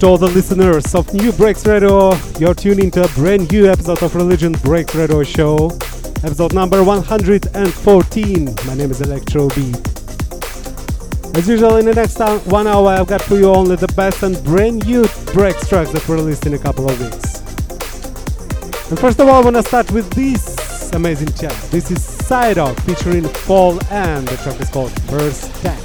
To all the listeners of Nubreaks Radio. You're tuned into a brand new episode of Religion Breaks Radio Show, episode number 114. My name is ElectroBiT. As usual, in the next uh, one hour, I've got for you only the best and brand new breaks tracks that were released in a couple of weeks. And first of all, I want to start with this amazing track. This is Out featuring Paul and the track is called First Step.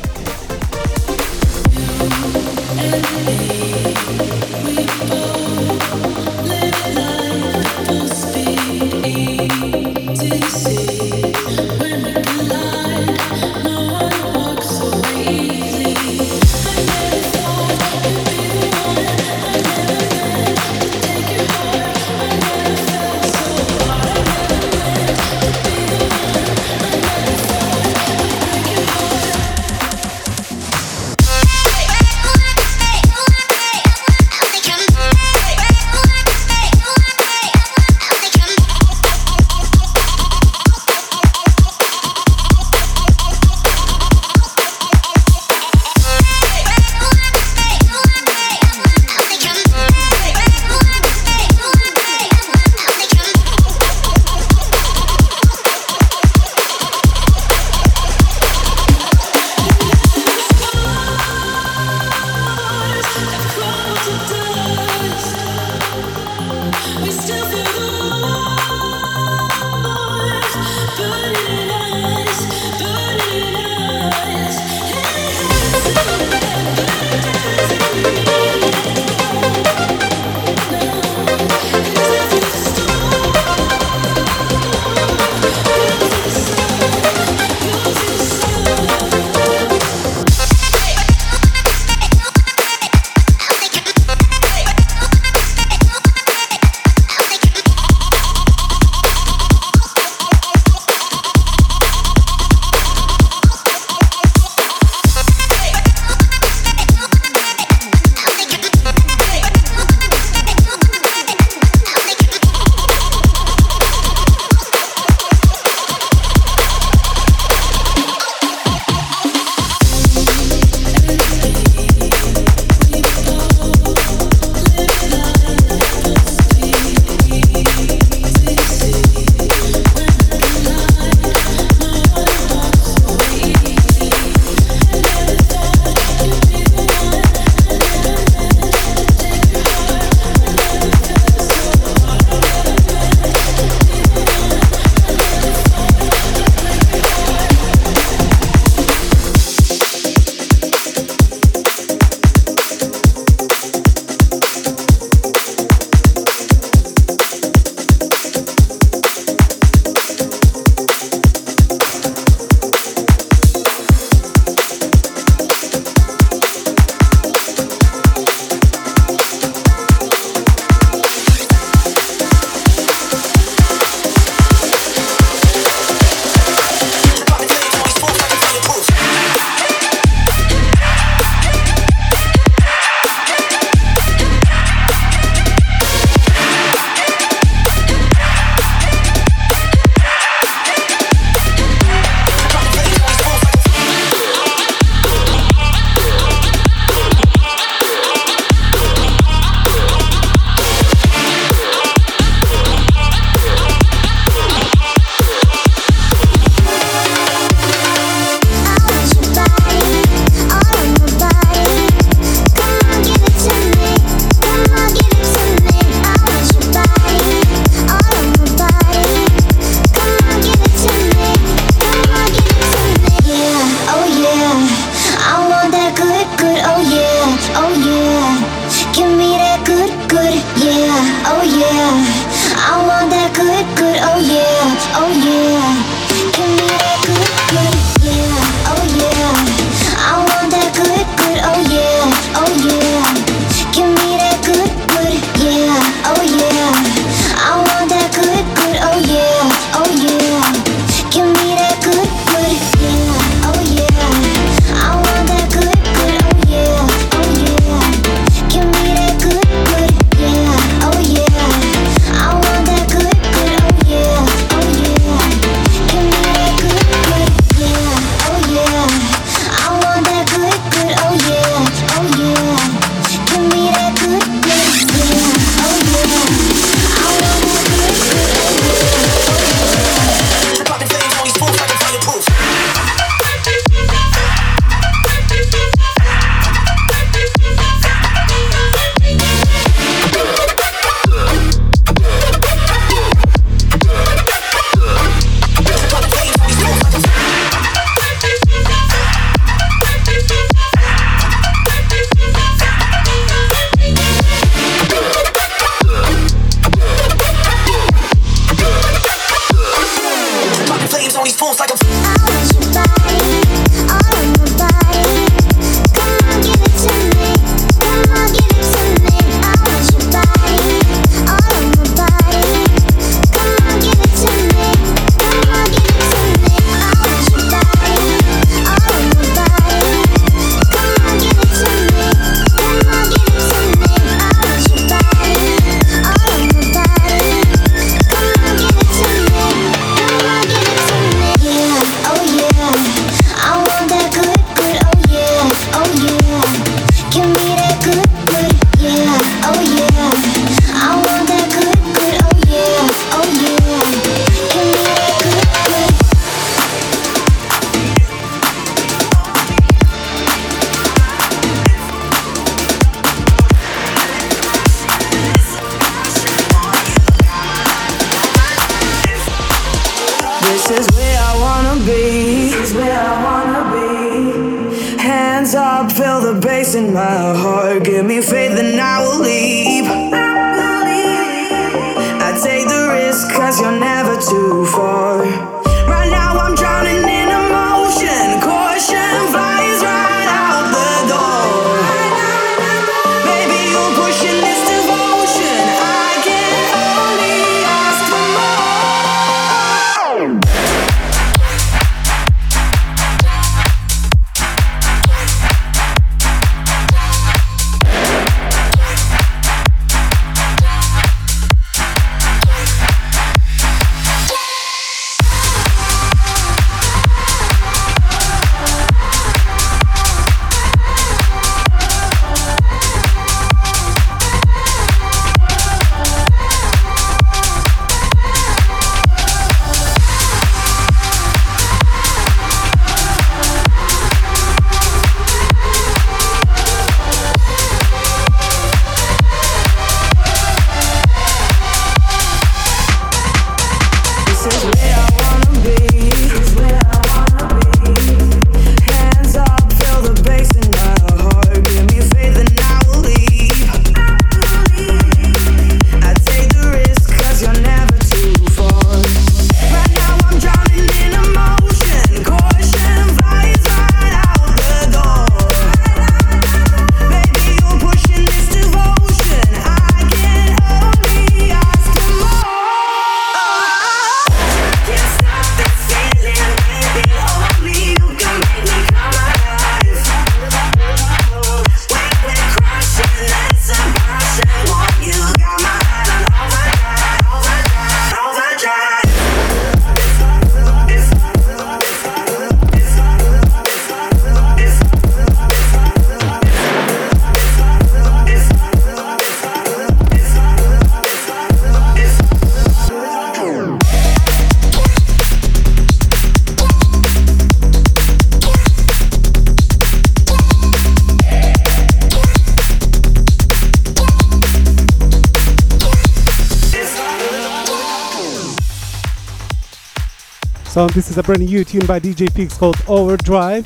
So this is a brand new tune by DJ Peaks called Overdrive.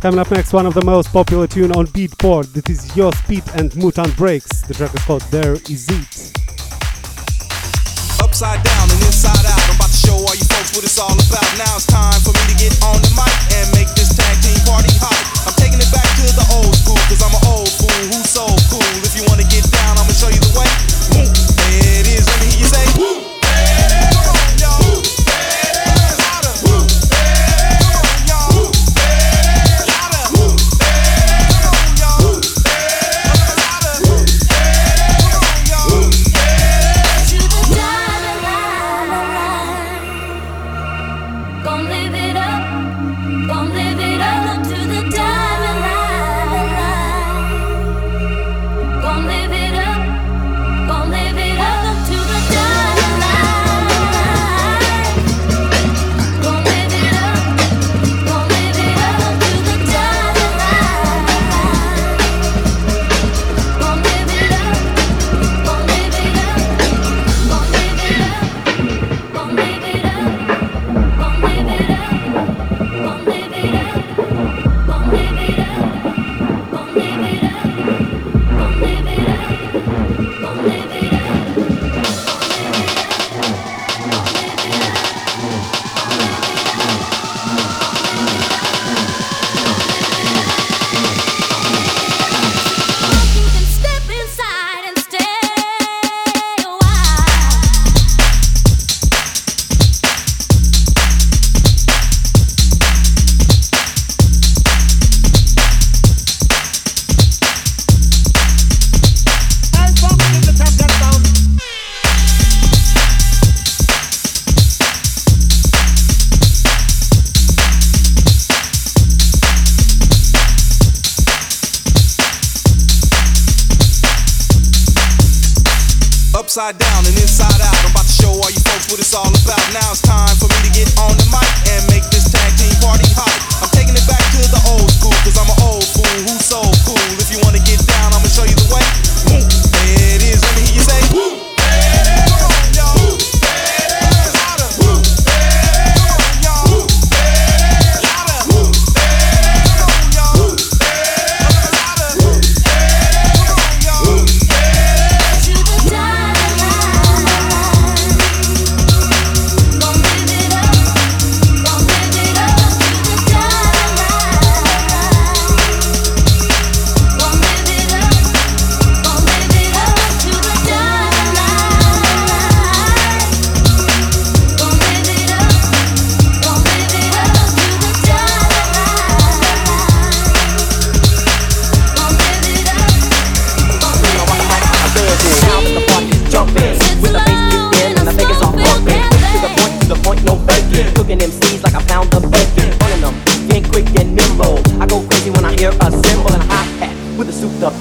Coming up next, one of the most popular tune on Beatport. This is Your Speed and Mutant Breaks. The track is called There Is It. Upside down and inside out. I'm about to show all you folks what it's all about. Now it's time for me to get on the mic and make this tag team party hot. I'm taking it back to the old school, cause I'm an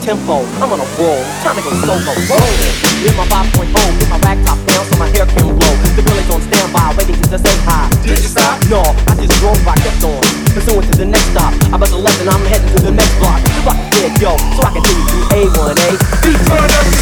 tempo. I'm on a roll, time to go solo. Rolling, with my 5.0, get my rag top down so my hair can blow. The girl is on standby, waiting to say hi. Did you stop? No, I just drove I kept on. Pursuing to the next stop. I bet the left and I'm heading to the next block. The block yo, so I can to A1A. B.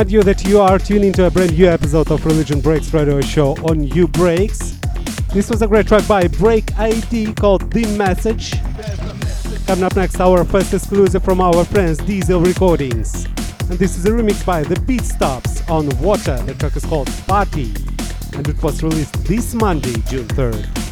remind you that you are tuned into a brand new episode of Religion Breaks radio show on U Breaks. This was a great track by Break ID called The Message. Coming up next, our first exclusive from our friends Diesel Recordings. And this is a remix by The Beat Stops on Water. The track is called Party. And it was released this Monday, June 3rd.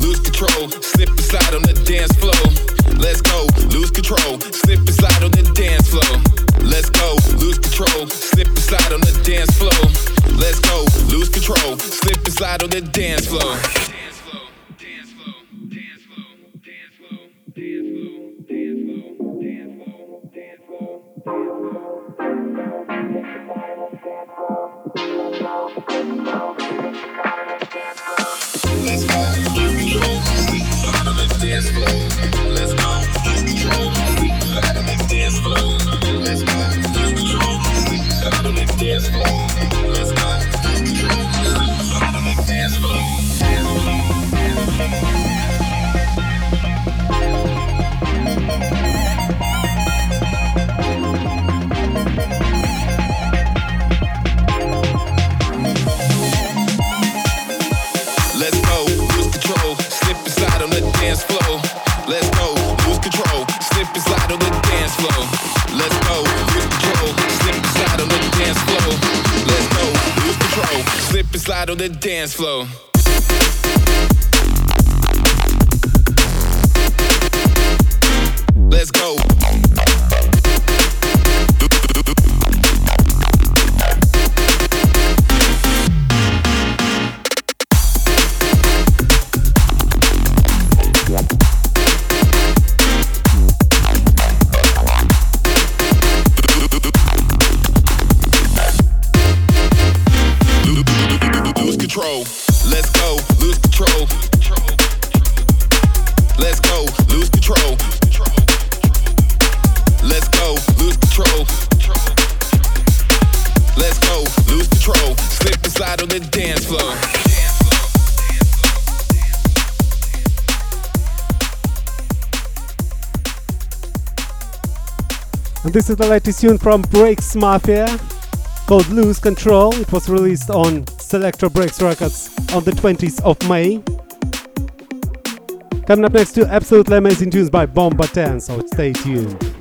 lose control, slip and slide on the dance floor. Let's go, lose control, slip and slide on the dance floor. Let's go, lose control, slip and slide on the dance floor. Let's go, lose control, slip and slide on the dance floor. dance floor. This is the latest tune from Breaks Mafia called Lose Control. It was released on Selector Breaks Records on the 20th of May. Coming up next, two absolutely amazing tunes by Bomba 10, so stay tuned.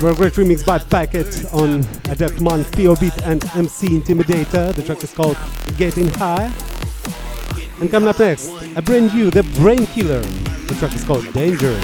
Great remix by Packet on a Def Man, Theo Beat and MC Intimidator. The track is called Getting High. And coming up next, a brand new, the Brain Killer. The track is called Danger.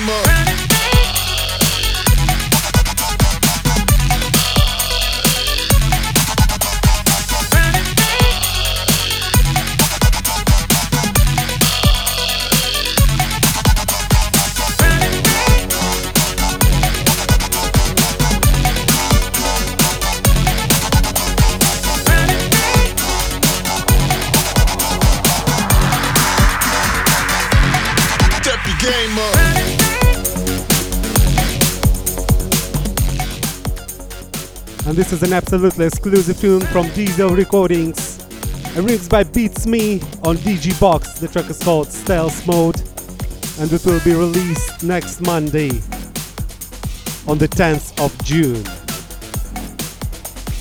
came up. Is an absolutely exclusive tune from Diesel Recordings. A remix by Beats Me on DG Box. The track is called Stealth Mode and it will be released next Monday on the 10th of June.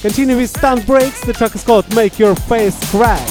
Continue with Stunt Breaks. The track is called Make Your Face Crack.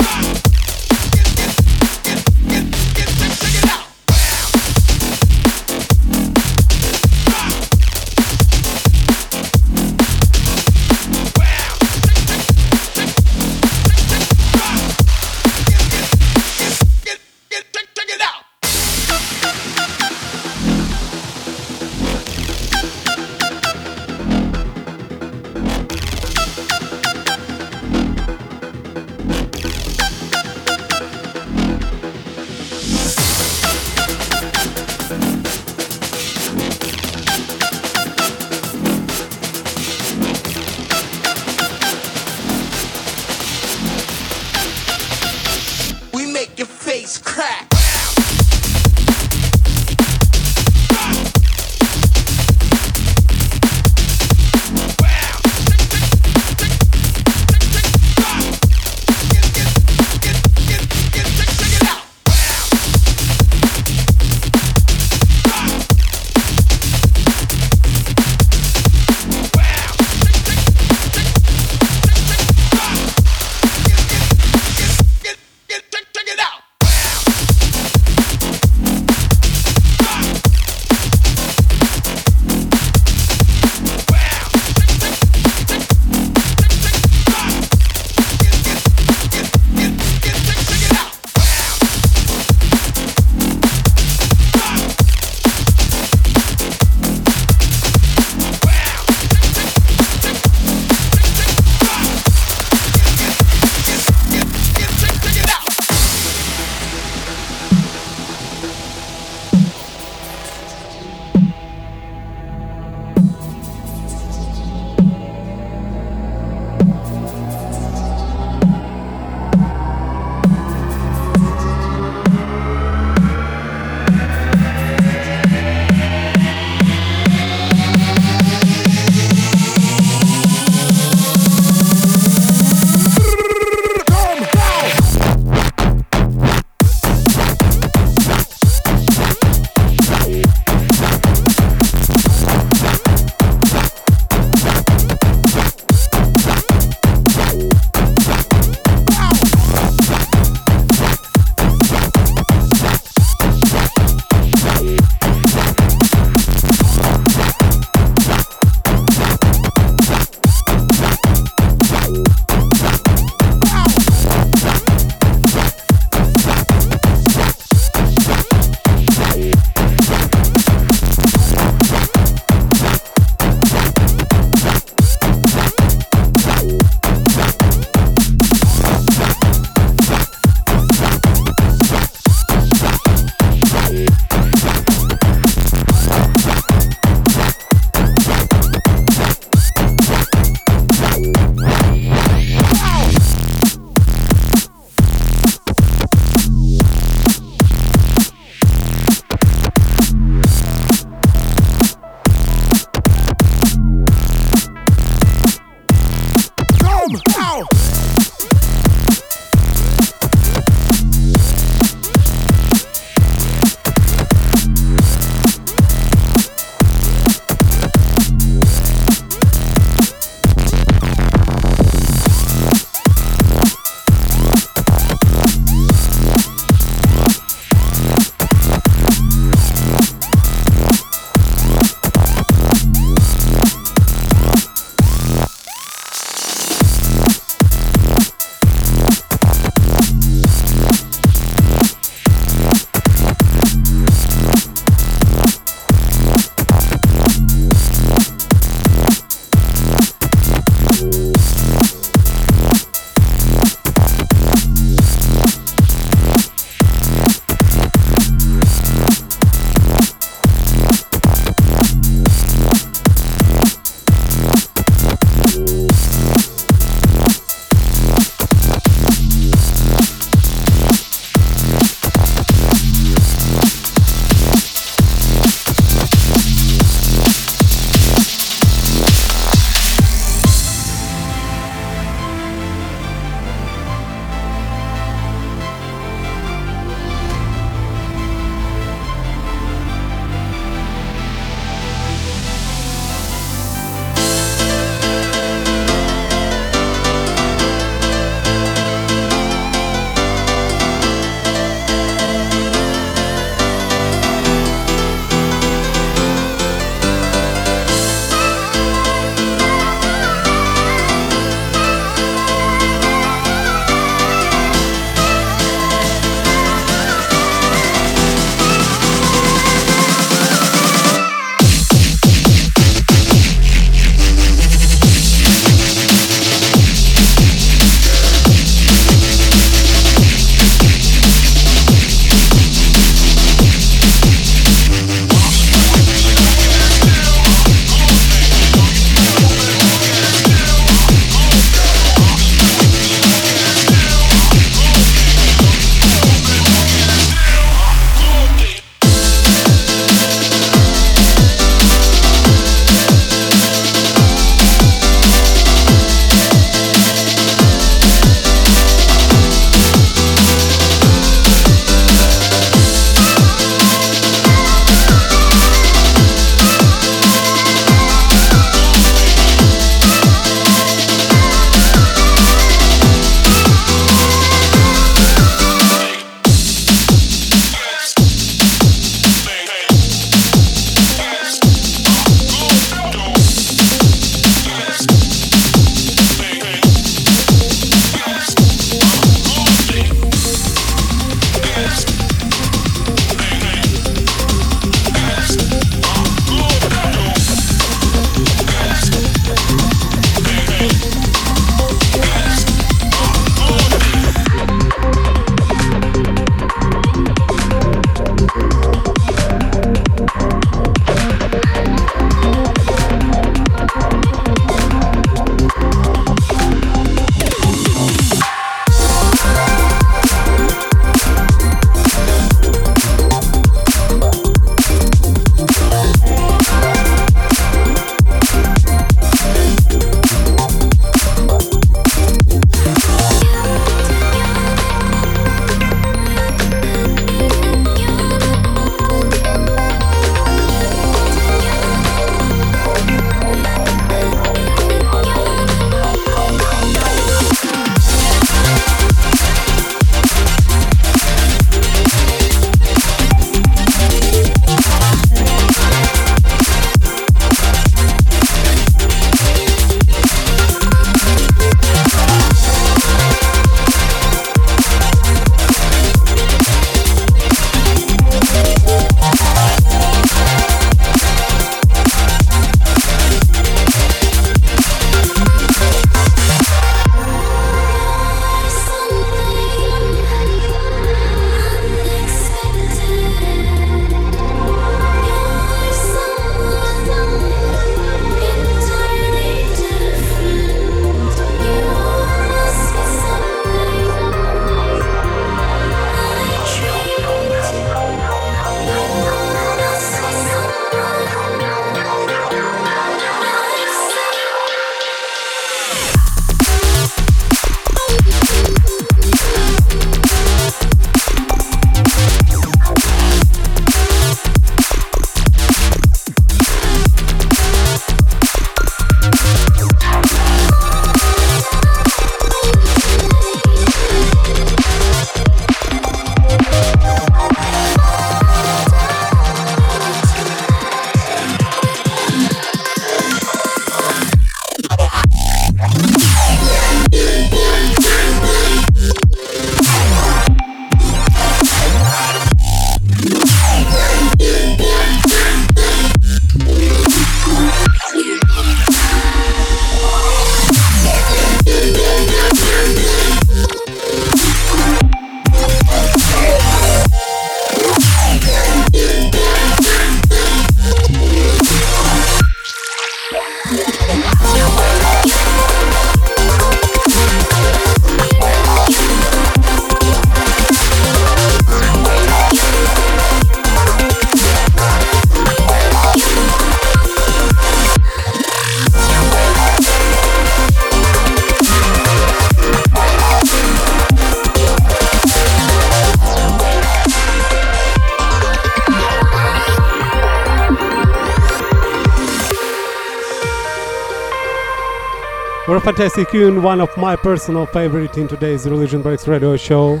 Fantastic tune, one of my personal favorite in today's Religion Breaks radio show.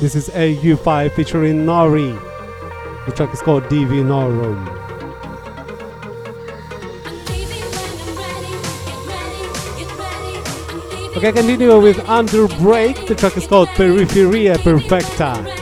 This is AU5 featuring Nori. The track is called DV Norum. Okay, continue with Under Break. The track is called Periferia Perfecta.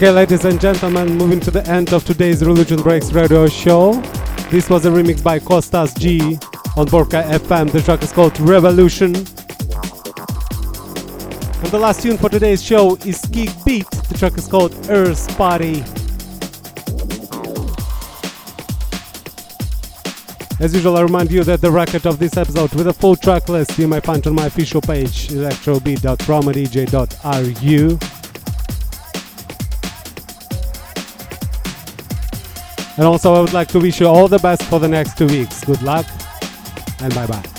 Okay, ladies and gentlemen, moving to the end of today's Religion Breaks radio show. This was a remix by Costas G on Borka FM. The track is called Revolution. And the last tune for today's show is Geek Beat. The track is called Earth Party. As usual, I remind you that the record of this episode with a full track list you may find on my official page, electrobit.promodj.ru. And also, I would like to wish you all the best for the next two weeks. Good luck and bye bye.